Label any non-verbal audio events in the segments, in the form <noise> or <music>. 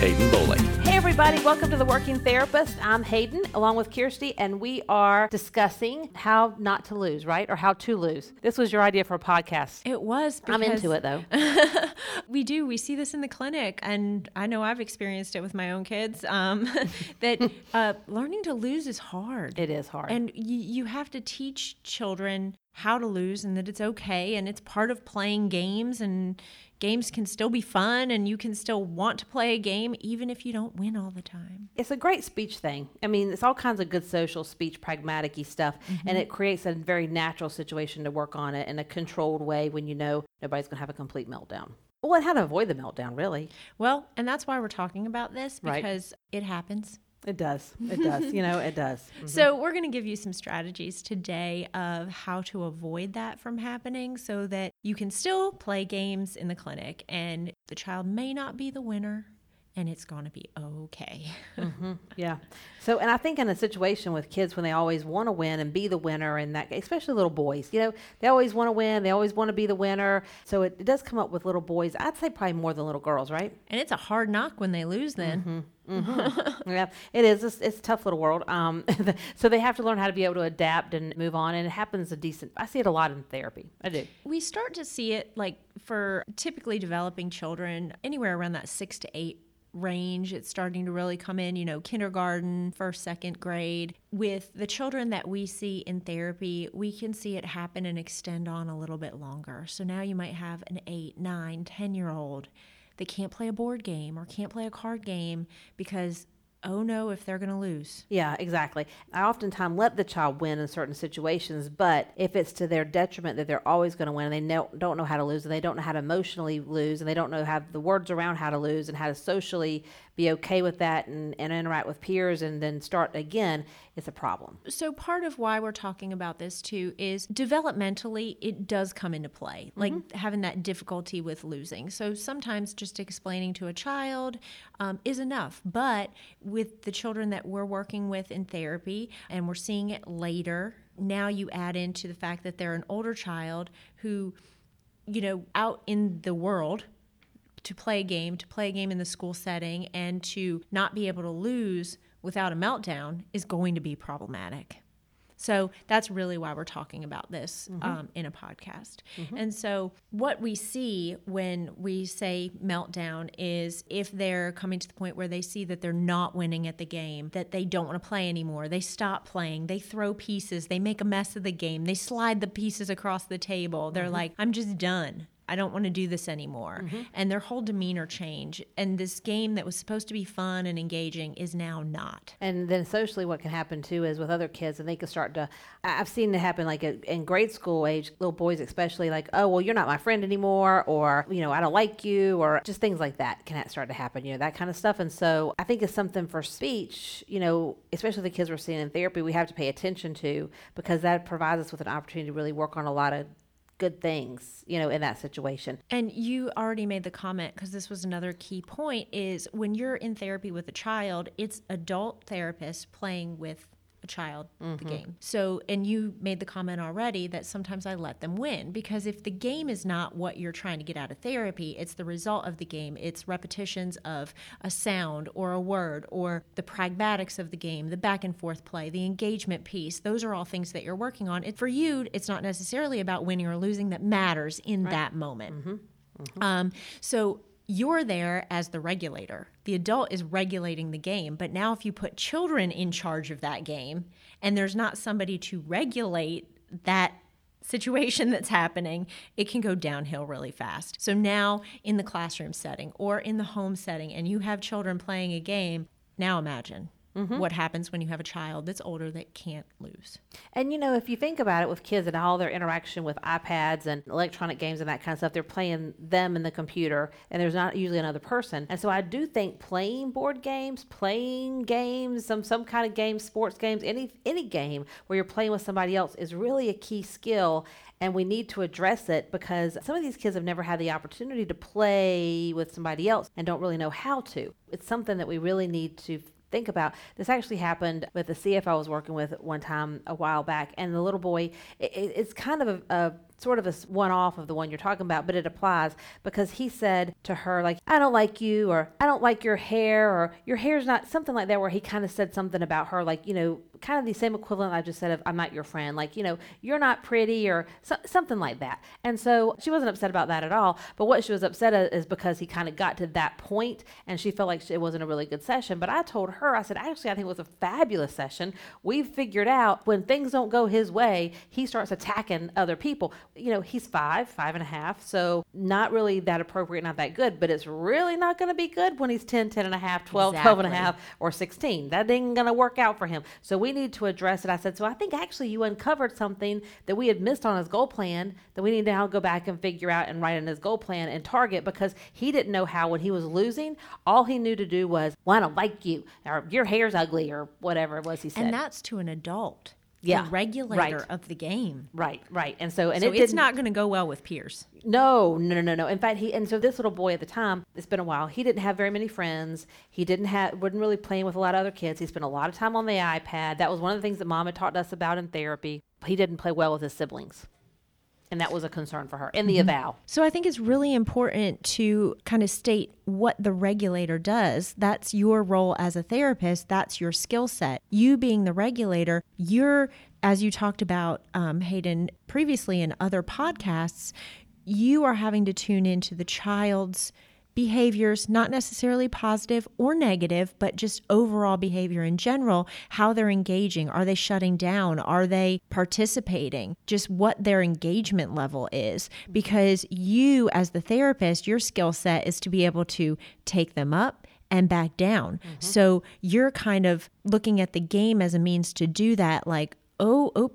Haden Bolick. Hey, everybody, welcome to The Working Therapist. I'm Haden, along with Kjirsti, and we are discussing how not to lose, right? Or how to lose. This was your idea for a podcast. It was. I'm into it, though. <laughs> we do. We see this in the clinic, and I know I've experienced it with my own kids. Um, <laughs> that <laughs> uh, learning to lose is hard. It is hard. And you, you have to teach children how to lose and that it's okay and it's part of playing games and games can still be fun and you can still want to play a game even if you don't win all the time. It's a great speech thing. I mean, it's all kinds of good social speech, pragmatic stuff, mm-hmm. and it creates a very natural situation to work on it in a controlled way when you know nobody's going to have a complete meltdown. Well, and how to avoid the meltdown, really. Well, and that's why we're talking about this because right. it happens. It does. It does. you know, it does. <laughs> Mm-hmm. So, we're going to give you some strategies today of how to avoid that from happening so that you can still play games in the clinic and the child may not be the winner and it's going to be okay. mm-hmm. <laughs> Yeah. So, and I think in a situation with kids when they always want to win and be the winner, and that, especially little boys, you know, they always want to win, they always want to be the winner. So it, it, does come up with little boys. I'd say probably more than little girls, right? And it's a hard knock when they lose. Then. Mm-hmm. Mm-hmm. <laughs> yeah, it is. It's, it's, a tough little world. Um, <laughs> so they have to learn how to be able to adapt and move on. And it happens a decent. I see it a lot in therapy. I do. We start to see it like for typically developing children anywhere around that six to eight range. It's starting to really come in, you know, kindergarten, first, second grade. With the children that we see in therapy, we can see it happen and extend on a little bit longer. So now you might have an eight, nine ten year old that can't play a board game or can't play a card game because oh no if they're going to lose. Yeah, exactly. I oftentimes let the child win in certain situations, but if it's to their detriment that they're always going to win and they know, don't know how to lose and they don't know how to emotionally lose and they don't know how the words around how to lose and how to socially be okay with that and, and interact with peers and then start again, it's a problem. So part of why we're talking about this too is developmentally it does come into play, like mm-hmm. having that difficulty with losing. So sometimes just explaining to a child um, is enough, but with the children that we're working with in therapy and we're seeing it later, now you add into the fact that they're an older child who, you know, out in the world to play a game, to play a game in the school setting, and to not be able to lose without a meltdown is going to be problematic. So that's really why we're talking about this mm-hmm. um, in a podcast. Mm-hmm. And so, what we see when we say meltdown is if they're coming to the point where they see that they're not winning at the game, that they don't want to play anymore, they stop playing, they throw pieces, they make a mess of the game, they slide the pieces across the table. They're mm-hmm. like, I'm just done. I don't want to do this anymore. Mm-hmm. And their whole demeanor change. And this game that was supposed to be fun and engaging is now not. And then socially, what can happen too is with other kids, and they can start to, I've seen it happen like in grade school age, little boys especially, like, oh, well, you're not my friend anymore, or, you know, I don't like you, or just things like that can start to happen, you know, that kind of stuff. And so I think it's something for speech, you know, especially the kids we're seeing in therapy, we have to pay attention to because that provides us with an opportunity to really work on a lot of good things, you know, in that situation. And you already made the comment because this was another key point is when you're in therapy with a child, it's adult therapists playing with a child mm-hmm. the game. So, and you made the comment already that sometimes I let them win because if the game is not what you're trying to get out of therapy, it's the result of the game. It's repetitions of a sound or a word or the pragmatics of the game, the back and forth play, the engagement piece. Those are all things that you're working on. It, for you, it's not necessarily about winning or losing that matters in right. that moment. Mm-hmm. Mm-hmm. Um, so you're there as the regulator. The adult is regulating the game. But now, if you put children in charge of that game and there's not somebody to regulate that situation <laughs> that's happening, it can go downhill really fast. So now, in the classroom setting or in the home setting, and you have children playing a game, now imagine Mm-hmm. what happens when you have a child that's older that can't lose. And you know, if you think about it with kids and all their interaction with iPads and electronic games and that kind of stuff, they're playing them in the computer and there's not usually another person. And so I do think playing board games, playing games, some some kind of game, sports games, any any game where you're playing with somebody else is really a key skill and we need to address it because some of these kids have never had the opportunity to play with somebody else and don't really know how to. It's something that we really need to think about. This actually happened with the CF I was working with one time a while back, and the little boy, it, it's kind of a, a sort of a one off of the one you're talking about, but it applies because he said to her, like, I don't like you, or I don't like your hair, or your hair's not something like that, where he kind of said something about her, like, you know, kind of the same equivalent I just said of I'm not your friend, like, you know, you're not pretty, or so, something like that. And so she wasn't upset about that at all. But what she was upset at is because he kind of got to that point and she felt like it wasn't a really good session. But I told her, I said, actually, I think it was a fabulous session. We've figured out when things don't go his way, he starts attacking other people you know, he's five, five and a half, so not really that appropriate, not that good, but it's really not going to be good when he's 10, 10 and a half, 12, exactly. 12 and a half, or 16. That ain't going to work out for him. So we need to address it. I said, so I think actually you uncovered something that we had missed on his goal plan that we need to now go back and figure out and write in his goal plan and target because he didn't know how when he was losing, all he knew to do was, well, I don't like you, or your hair's ugly, or whatever it was he said. And that's to an adult yeah, the regulator right. of the game. Right, right. And so, and so it it's not going to go well with peers. No, no, no, no. In fact, he and so this little boy at the time, it's been a while. He didn't have very many friends. He didn't have, wasn't really playing with a lot of other kids. He spent a lot of time on the iPad. That was one of the things that Mom had taught us about in therapy. He didn't play well with his siblings and that was a concern for her in the mm-hmm. eval. So I think it's really important to kind of state what the regulator does. That's your role as a therapist, that's your skill set. You being the regulator, you're, as you talked about, um, Haden, previously in other podcasts, you are having to tune into the child's behaviors, not necessarily positive or negative, but just overall behavior in general, how they're engaging. Are they shutting down? Are they participating? Just what their engagement level is. Because you, as the therapist, your skill set is to be able to take them up and back down. Mm-hmm. So you're kind of looking at the game as a means to do that, like, oh, oh,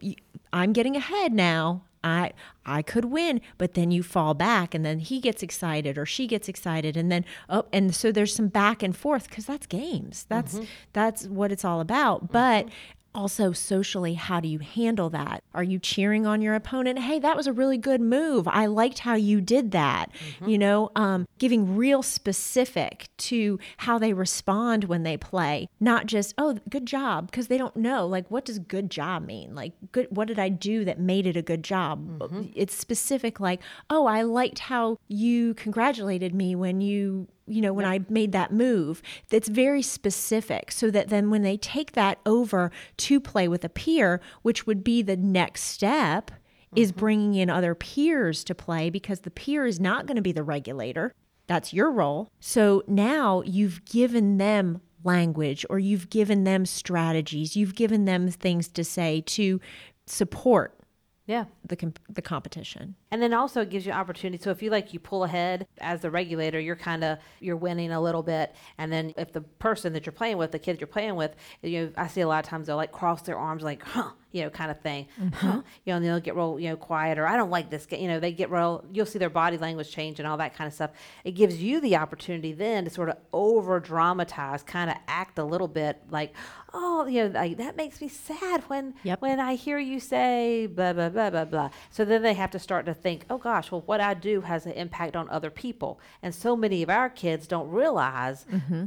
I'm getting ahead now. I I could win, but then you fall back and then he gets excited or she gets excited and then oh and so there's some back and forth cuz that's games. That's mm-hmm. that's what it's all about. Mm-hmm. But also socially how do you handle that? Are you cheering on your opponent? Hey that was a really good move. I liked how you did that. Mm-hmm. you know um, giving real specific to how they respond when they play not just oh good job because they don't know like what does good job mean? Like good what did i do that made it a good job? Mm-hmm. it's specific like oh i liked how you congratulated me when you you know, when I made that move, that's very specific so that then when they take that over to play with a peer, which would be the next step, mm-hmm. is bringing in other peers to play because the peer is not going to be the regulator. That's your role. So now you've given them language or you've given them strategies, you've given them things to say to support yeah the com- the competition and then also it gives you opportunity. So if you like you pull ahead as the regulator you're kind of you're winning a little bit. And then if the person that you're playing with the kid you're playing with you know i see a lot of times they'll like cross their arms like huh you know kind of thing. Mm-hmm. huh you know and they'll get real you know quiet or i don't like this you know they get real you'll see their body language change and all that kind of stuff. It gives you the opportunity then to sort of over dramatize kind of act a little bit like oh you know like, that makes me sad when yep. when i hear you say blah blah blah blah blah. So then they have to start to think, oh gosh, well, what I do has an impact on other people. And so many of our kids don't realize, mm-hmm.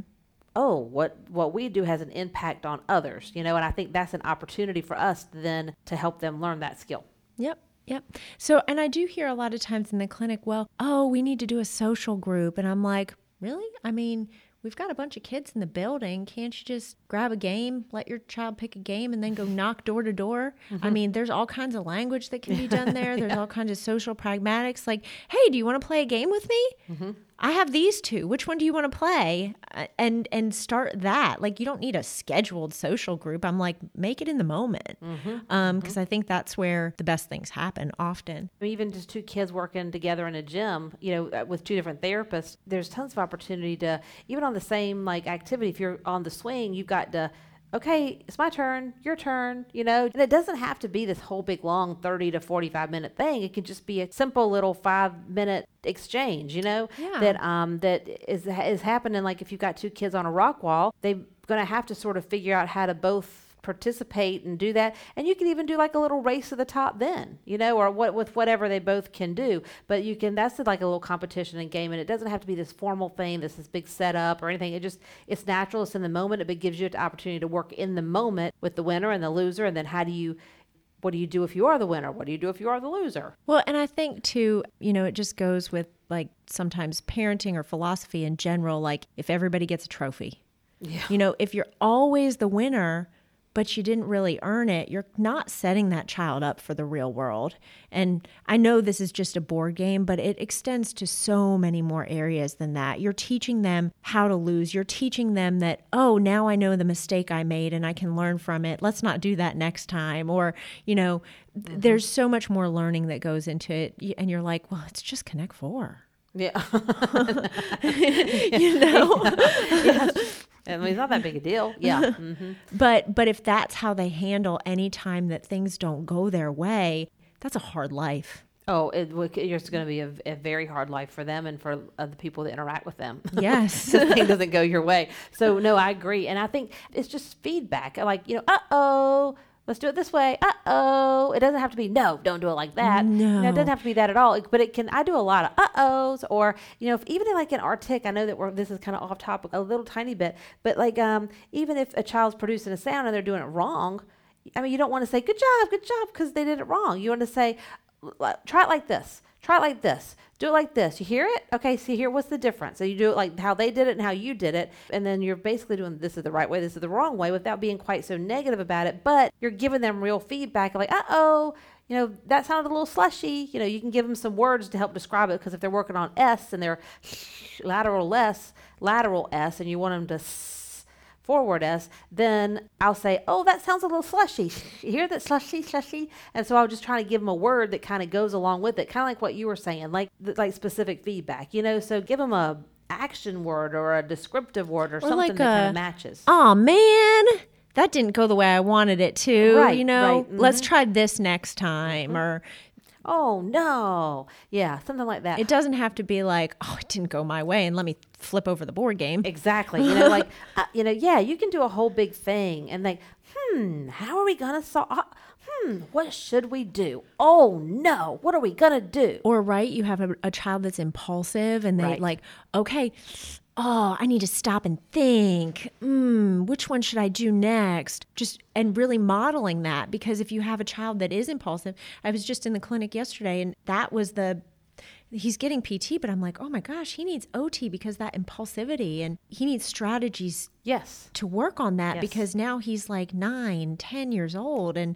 oh, what, what we do has an impact on others, you know, and I think that's an opportunity for us then to help them learn that skill. Yep. Yep. So, and I do hear a lot of times in the clinic, well, oh, we need to do a social group. And I'm like, really? I mean, we've got a bunch of kids in the building. Can't you just grab a game, let your child pick a game, and then go <laughs> knock door to door? Mm-hmm. I mean, there's all kinds of language that can be done there. There's <laughs> yeah. all kinds of social pragmatics. Like, hey, do you want to play a game with me? Mm-hmm. I have these two. Which one do you want to play? Uh, and and start that. Like you don't need a scheduled social group. I'm like make it in the moment. Mm-hmm. Um because mm-hmm. I think that's where the best things happen often. Even just two kids working together in a gym, you know, uh, with two different therapists, there's tons of opportunity to even on the same like activity if you're on the swing, you've got to okay, it's my turn, your turn, you know. And it doesn't have to be this whole big long 30 to 45 minute thing. It can just be a simple little 5 minute exchange, you know, Yeah. that um that is is happening like if you've got two kids on a rock wall, they're going to have to sort of figure out how to both participate and do that. And you can even do like a little race to the top then you know or what with whatever they both can do. But you can that's like a little competition and game and it doesn't have to be this formal thing this is big setup or anything. It just it's natural. It's in the moment. But it gives you the opportunity to work in the moment with the winner and the loser. And then how do you what do you do if you are the winner? What do you do if you are the loser? Well, and I think too, you know, it just goes with like sometimes parenting or philosophy in general. Like if everybody gets a trophy, Yeah. you know, if you're always the winner, but you didn't really earn it, you're not setting that child up for the real world. And I know this is just a board game, but it extends to so many more areas than that. You're teaching them how to lose. You're teaching them that, oh, now I know the mistake I made and I can learn from it. Let's not do that next time. Or, you know, th- mm-hmm. there's so much more learning that goes into it. And you're like, well, it's just Connect Four. yeah <laughs> <laughs> You know? <laughs> i mean it's not that big a deal <laughs> yeah hmm But but if that's how they handle any time that things don't go their way, that's a hard life. Oh, it, it's going to be a, a very hard life for them and for uh, the people that interact with them. Yes. <laughs> this thing doesn't go your way. So no, I agree, and I think it's just feedback. Like you know, uh oh, let's do it this way. Uh oh, it doesn't have to be no, don't do it like that. Know, No. it doesn't have to be that at all. But it can. I do a lot of uh ohs, or you know, if, even like in artic, I know that we're this is kind of off topic a little tiny bit, but like um, even if a child's producing a sound and they're doing it wrong. I mean, you don't want to say good job, good job because they did it wrong. You want to say, try it like this, try it like this, do it like this. You hear it? Okay, see here, what's the difference? So you do it like how they did it and how you did it, and then you're basically doing this is the right way, this is the wrong way, without being quite so negative about it. But you're giving them real feedback, like, uh oh, you know, that sounded a little slushy. You know, you can give them some words to help describe it because if they're working on S and they're lateral less, lateral S, and you want them to s- forward S, then I'll say, oh, that sounds a little slushy. <laughs> You hear that slushy, slushy? And so I'll just try to give them a word that kind of goes along with it, kind of like what you were saying, like like specific feedback, you know. So give them a action word or a descriptive word or, something like that kind of matches. oh man, that didn't go the way I wanted it to. Right, you know, right, let's mm-hmm. try this next time. Mm-hmm. Or Oh no, yeah, something like that. it doesn't have to be like, oh, it didn't go my way, and let me flip over the board game. Exactly. You know, like, <laughs> uh, you know, yeah, you can do a whole big thing and like, hmm, how are we going to solve? Uh, hmm, what should we do? Oh, no, what are we going to do? Or right, you have a, a child that's impulsive, and they Right. like, okay, oh, I need to stop and think. Mm, which one should I do next? Just and really modeling that because if you have a child that is impulsive, I was just in the clinic yesterday, and that was the he's getting PT, but I'm like, oh my gosh, he needs OT because that impulsivity, and he needs strategies Yes. to work on that Yes. because now he's like nine, ten years old, and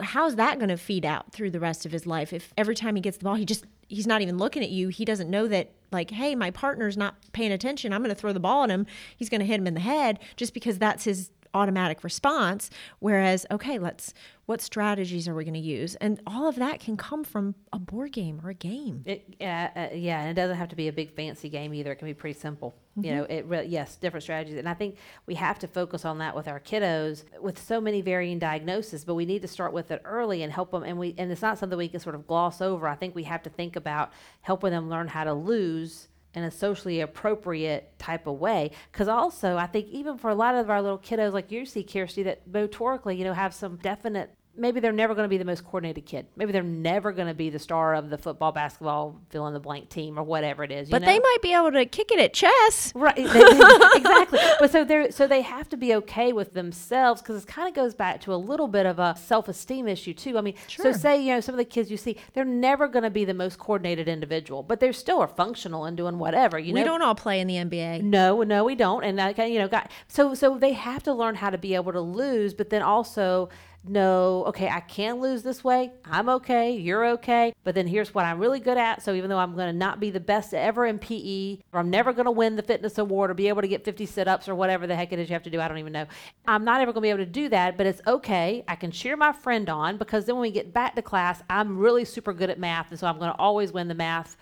how's that going to feed out through the rest of his life if every time he gets the ball he just he's not even looking at you. He doesn't know that like hey my partner's not paying attention. I'm going to throw the ball at him. He's going to hit him in the head just because that's his automatic response whereas okay let's what strategies are we going to use and all of that can come from a board game or a game It, yeah, uh, yeah, and it doesn't have to be a big fancy game either. It can be pretty simple. You know, it re- yes, different strategies, and I think we have to focus on that with our kiddos with so many varying diagnoses. But we need to start with it early and help them. And we and it's not something we can sort of gloss over. I think we have to think about helping them learn how to lose in a socially appropriate type of way. Because also, I think even for a lot of our little kiddos, like you see, Kjirsti, that motorically, you know, have some definite. Maybe they're never going to be the most coordinated kid. Maybe they're never going to be the star of the football, basketball, fill in the blank team or whatever it is. You but know? they might be able to kick it at chess Right, they- they- <laughs> exactly. But so they so they have to be okay with themselves because it kind of goes back to a little bit of a self esteem issue too. I mean, so say you know some of the kids you see, they're never going to be the most coordinated individual, but they're still are functional and doing whatever. You we know, we don't all play in the nba no, no, we don't. And that kind you know, got so so they have to learn how to be able to lose, but then also know, okay, I can lose this way. I'm okay. You're okay. But then here's what I'm really good at. So even though I'm going to not be the best ever in PE, or I'm never going to win the fitness award or be able to get 50 sit-ups or whatever the heck it is you have to do, I don't even know. I'm not ever going to be able to do that, but it's okay. I can cheer my friend on because then when we get back to class, I'm really super good at math, and so I'm going to always win the math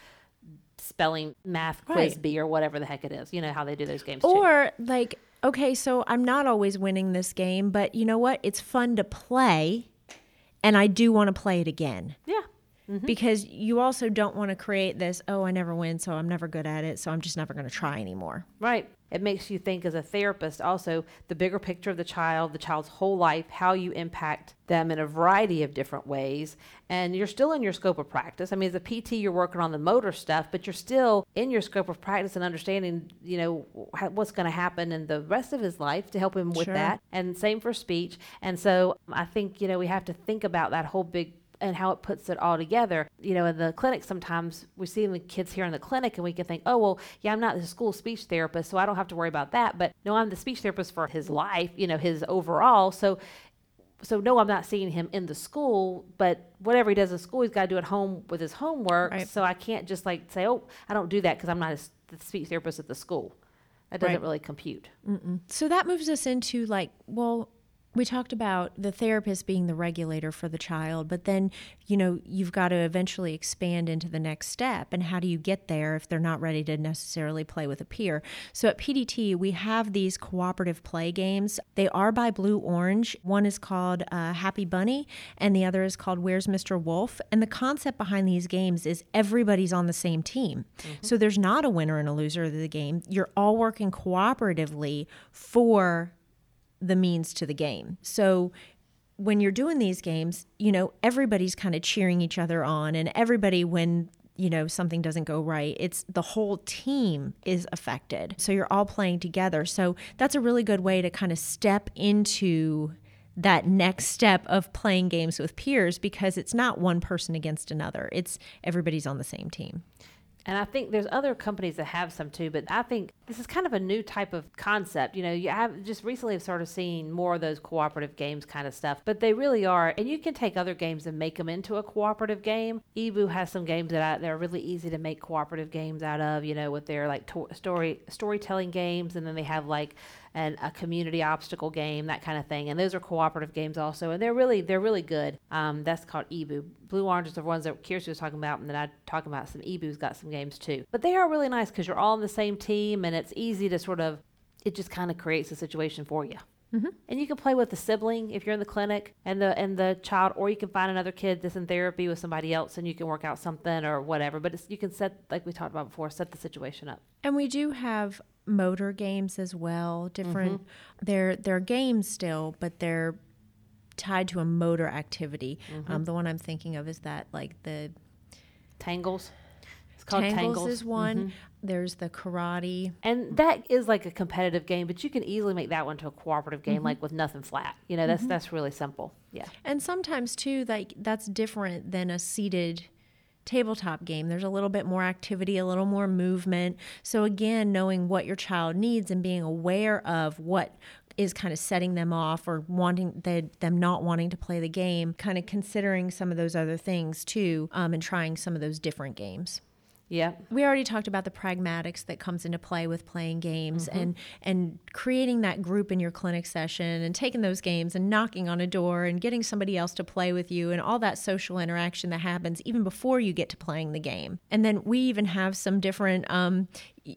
spelling math quiz Right. bee or whatever the heck it is. You know how they do those games too. Or like okay, so I'm not always winning this game, but you know what? It's fun to play, and I do want to play it again. Yeah. Mm-hmm. Because you also don't want to create this, oh, I never win, so I'm never good at it, so I'm just never going to try anymore. Right. It makes you think as a therapist also the bigger picture of the child, the child's whole life, how you impact them in a variety of different ways. And you're still in your scope of practice. I mean, as a PT, you're working on the motor stuff, but you're still in your scope of practice and understanding, you know, what's going to happen in the rest of his life to help him with Sure. that. And same for speech. And so I think, you know, we have to think about that whole big and how it puts it all together. You know, in the clinic, sometimes we see the kids here in the clinic and we can think, oh, well, yeah, I'm not the school speech therapist, so I don't have to worry about that. But no, I'm the speech therapist for his life, you know, his overall. So, so no, I'm not seeing him in the school, but whatever he does in school, he's got to do at home with his homework. Right. So I can't just like say, oh, I don't do that because I'm not a speech therapist at the school. That doesn't Right. really compute. So that moves us into like, well, we talked about the therapist being the regulator for the child, but then, you know, you've got to eventually expand into the next step. And how do you get there if they're not ready to necessarily play with a peer? So at PDT, we have these cooperative play games. They are by Blue Orange. One is called uh, Happy Bunny, and the other is called Where's Mr. Wolf? And the concept behind these games is everybody's on the same team. So there's not a winner and a loser of the game. You're all working cooperatively for the means to the game. So when you're doing these games, you know, everybody's kind of cheering each other on and everybody when you know something doesn't go right it's the whole team is affected. So you're all playing together. So that's a really good way to kind of step into that next step of playing games with peers because it's not one person against another. It's everybody's on the same team And I think there's other companies that have some too, but I think this is kind of a new type of concept. You know, you have just recently have sort of seen more of those cooperative games kind of stuff, but they really are. And you can take other games and make them into a cooperative game. eeBoo has some games that I, they're really easy to make cooperative games out of. You know, with their like to- story storytelling games, and then they have like and a community obstacle game, that kind of thing. And those are cooperative games also, and they're really they're really good. Um, that's called eeBoo. Blue Orange is the ones that Kjirsti was talking about, and then I talking about some eeBoo's got some games too. But they are really nice because you're all on the same team, and it's easy to sort of it just kind of creates a situation for you. And you can play with the sibling if you're in the clinic and the and the child, or you can find another kid that's in therapy with somebody else, and you can work out something or whatever. But it's, you can set, like we talked about before, set the situation up. And we do have motor games as well. Different mm-hmm. they're they're games still, but they're tied to a motor activity. Mm-hmm. Um, the one I'm thinking of is that like the Tangles. It's called Tangles, Tangles. is one. Mm-hmm. There's the karate. And that is like a competitive game, but you can easily make that one to a cooperative game, like with nothing flat. You know, that's that's really simple. Yeah. And sometimes too, like that's different than a seated tabletop game. There's a little bit more activity, a little more movement. So again, knowing what your child needs and being aware of what is kind of setting them off or wanting they, them not wanting to play the game, kind of considering some of those other things too, um, and trying some of those different games Yeah. we already talked about the pragmatics that comes into play with playing games and and creating that group in your clinic session and taking those games and knocking on a door and getting somebody else to play with you and all that social interaction that happens even before you get to playing the game. And then we even have some different um,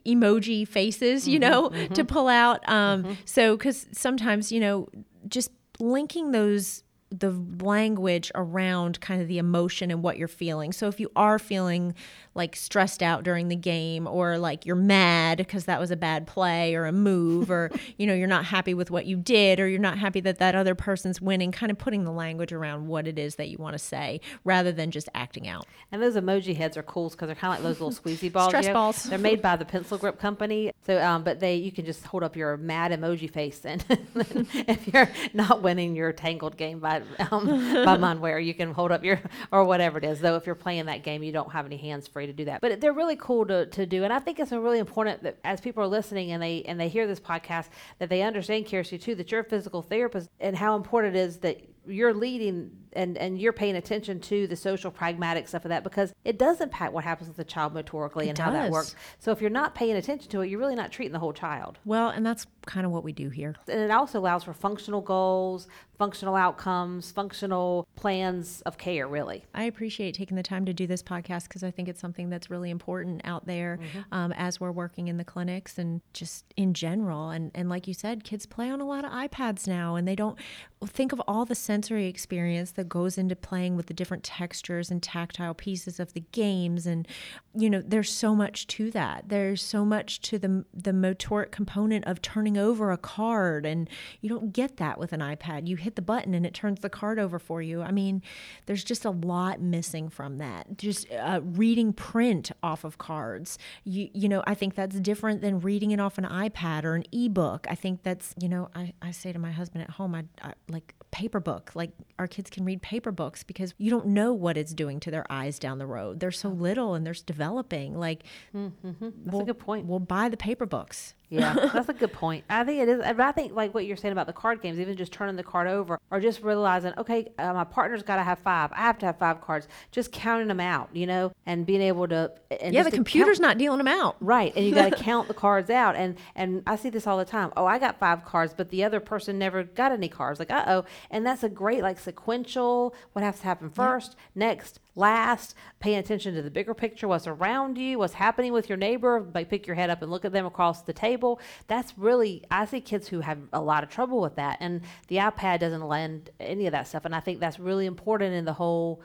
emoji faces you know to pull out um, so because sometimes you know just linking those the language around kind of the emotion and what you're feeling. So if you are feeling like stressed out during the game or like you're mad because that was a bad play or a move or <laughs> you know you're not happy with what you did or you're not happy that that other person's winning, kind of putting the language around what it is that you want to say rather than just acting out. And those emoji heads are cool because they're kind of like those little squeezy balls. Stress you know? balls. They're made <laughs> by the Pencil Grip Company. So, um, but they you can just hold up your mad emoji face, and <laughs> if you're not winning your Tangled game by <laughs> um, by Monware, you can hold up your or whatever it is. Though if you're playing that game, you don't have any hands free to do that. But they're really cool to, to do, and I think it's really important that as people are listening and they and they hear this podcast that they understand, Kjirsti, too, that you're a physical therapist and how important it is that you're leading and and you're paying attention to the social pragmatic stuff of that because it does impact what happens with the child motorically It and how that works. So if you're not paying attention to it, you're really not treating the whole child. Well, and that's kind of what we do here. And it also allows for functional goals, functional outcomes, functional plans of care, really. I appreciate taking the time to do this podcast because I think it's something that's really important out there um, as we're working in the clinics and just in general. And, and like you said, kids play on a lot of iPads now and they don't think of all the sensory experience that goes into playing with the different textures and tactile pieces of the games. And, you know, there's so much to that. There's so much to the, the motoric component of turning over a card. And you don't get that with an iPad. You hit the button and it turns the card over for you. I mean, there's just a lot missing from that. Just uh, reading print off of cards. You, you know, I think that's different than reading it off an iPad or an ebook. I think that's, you know, I, I say to my husband at home, I, I like paper book. Like our kids can read paper books because you don't know what it's doing to their eyes down the road. They're so little and they're developing. Like, mm-hmm. That's a good point. we'll buy the paper books. Yeah, <laughs> that's a good point. I think it is. I think like what you're saying about the card games, even just turning the card over, or just realizing, okay, uh, my partner's got to have five. I have to have five cards. Just counting them out, you know, and being able to. And yeah, the computer's count- not dealing them out. Right, and you got to <laughs> count the cards out, and and I see this all the time. Oh, I got five cards, but the other person never got any cards. Like, uh oh, and that's a great like sequential. What has to happen first, next, last. Paying attention to the bigger picture, what's around you, what's happening with your neighbor. Like, pick your head up and look at them across the table. That's really I see kids who have a lot of trouble with that, and the iPad doesn't lend any of that stuff. And I think that's really important in the whole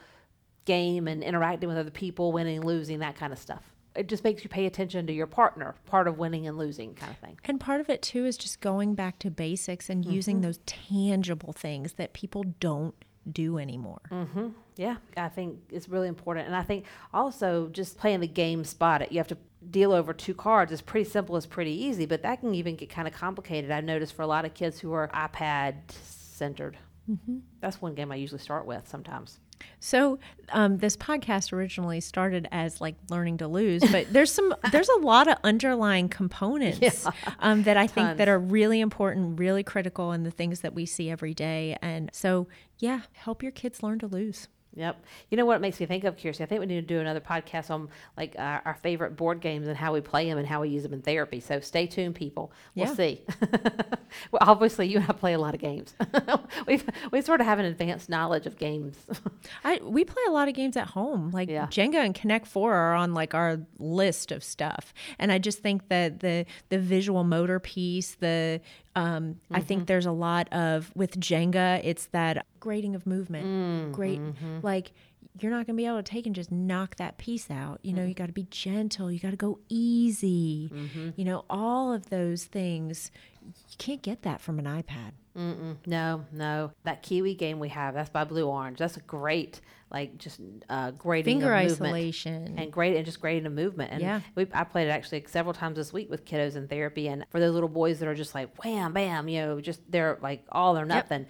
game and interacting with other people, winning, losing, that kind of stuff. It just makes you pay attention to your partner, part of winning and losing kind of thing. And part of it too is just going back to basics and mm-hmm. using those tangible things that people don't do anymore. Mm-hmm. Yeah, I think it's really important. And I think also just playing the game spot it. You have to deal over two cards. It's pretty simple, it's pretty easy, but that can even get kind of complicated. I've noticed for a lot of kids who are iPad centered. Mm-hmm. That's one game I usually start with sometimes. So um, this podcast originally started as like learning to lose, but there's some <laughs> there's a lot of underlying components um, that I think that are really important, really critical in the things that we see every day. And so yeah, help your kids learn to lose. Yep. You know what it makes me think of, Kjirsti? I think we need to do another podcast on like uh, our favorite board games and how we play them and how we use them in therapy. So stay tuned, people. We'll Yeah. see. <laughs> well, obviously, you and I play a lot of games. <laughs> We've we sort of have an advanced knowledge of games. <laughs> I we play a lot of games at home. Like Yeah. Jenga and Connect Four are on like our list of stuff, and I just think that the the visual motor piece, the um, I Mm-hmm. think there's a lot of with Jenga, it's that grading of movement. Mm, Great, mm-hmm. like you're not gonna be able to take and just knock that piece out. You Mm. know, you got to be gentle. You got to go easy. Mm-hmm. You know, all of those things. You can't get that from an iPad. Mm-mm. No, no. That Kiwi game we have, that's by Blue Orange. That's a great, like, just uh, grading Finger isolation. and great and just grading the movement. And Yeah. we, I played it actually several times this week with kiddos in therapy. And for those little boys that are just like wham, bam, you know, just they're like all or nothing.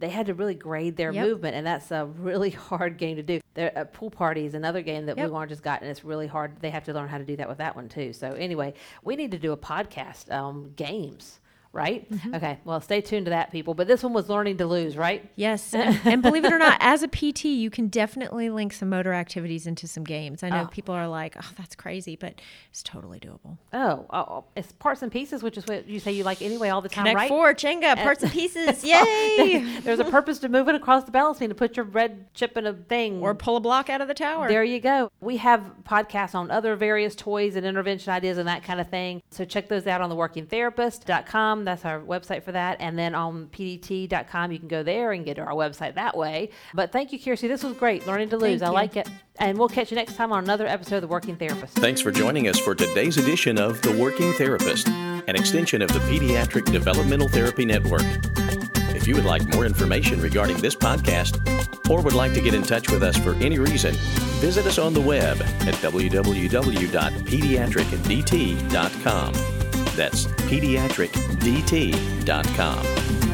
They had to really grade their Yep. movement, and that's a really <laughs> hard game to do. There, uh, pool party is another game that Yep. Blue Orange has got, and it's really hard. They have to learn how to do that with that one too. So anyway, we need to do a podcast, um, games, right? Mm-hmm. Okay, well, stay tuned to that, people. But this one was learning to lose, right? Yes, <laughs> and, and believe it or not, as a PT, you can definitely link some motor activities into some games. I know people are like, "Oh, that's crazy," but it's totally doable. Oh, oh, oh, it's parts and pieces, which is what you say you like anyway all the time, Connect right? four, Jenga, parts and pieces, <laughs> yay! <laughs> There's a purpose to moving across the balance beam to put your red chip in a thing. or pull a block out of the tower. there you go. We have podcasts on other various toys and intervention ideas and that kind of thing. So check those out on the workingtherapist.com. That's our website for that. And then on pdt.com, you can go there and get to our website that way. But thank you, Kjirsti. This was great. Learning to lose. Thank I you. like it. And we'll catch you next time on another episode of The Working Therapist. Thanks for joining us for today's edition of The Working Therapist, an extension of the Pediatric Developmental Therapy Network. If you would like more information regarding this podcast or would like to get in touch with us for any reason, visit us on the web at www.pediatricdt.com. That's pediatricdt.com.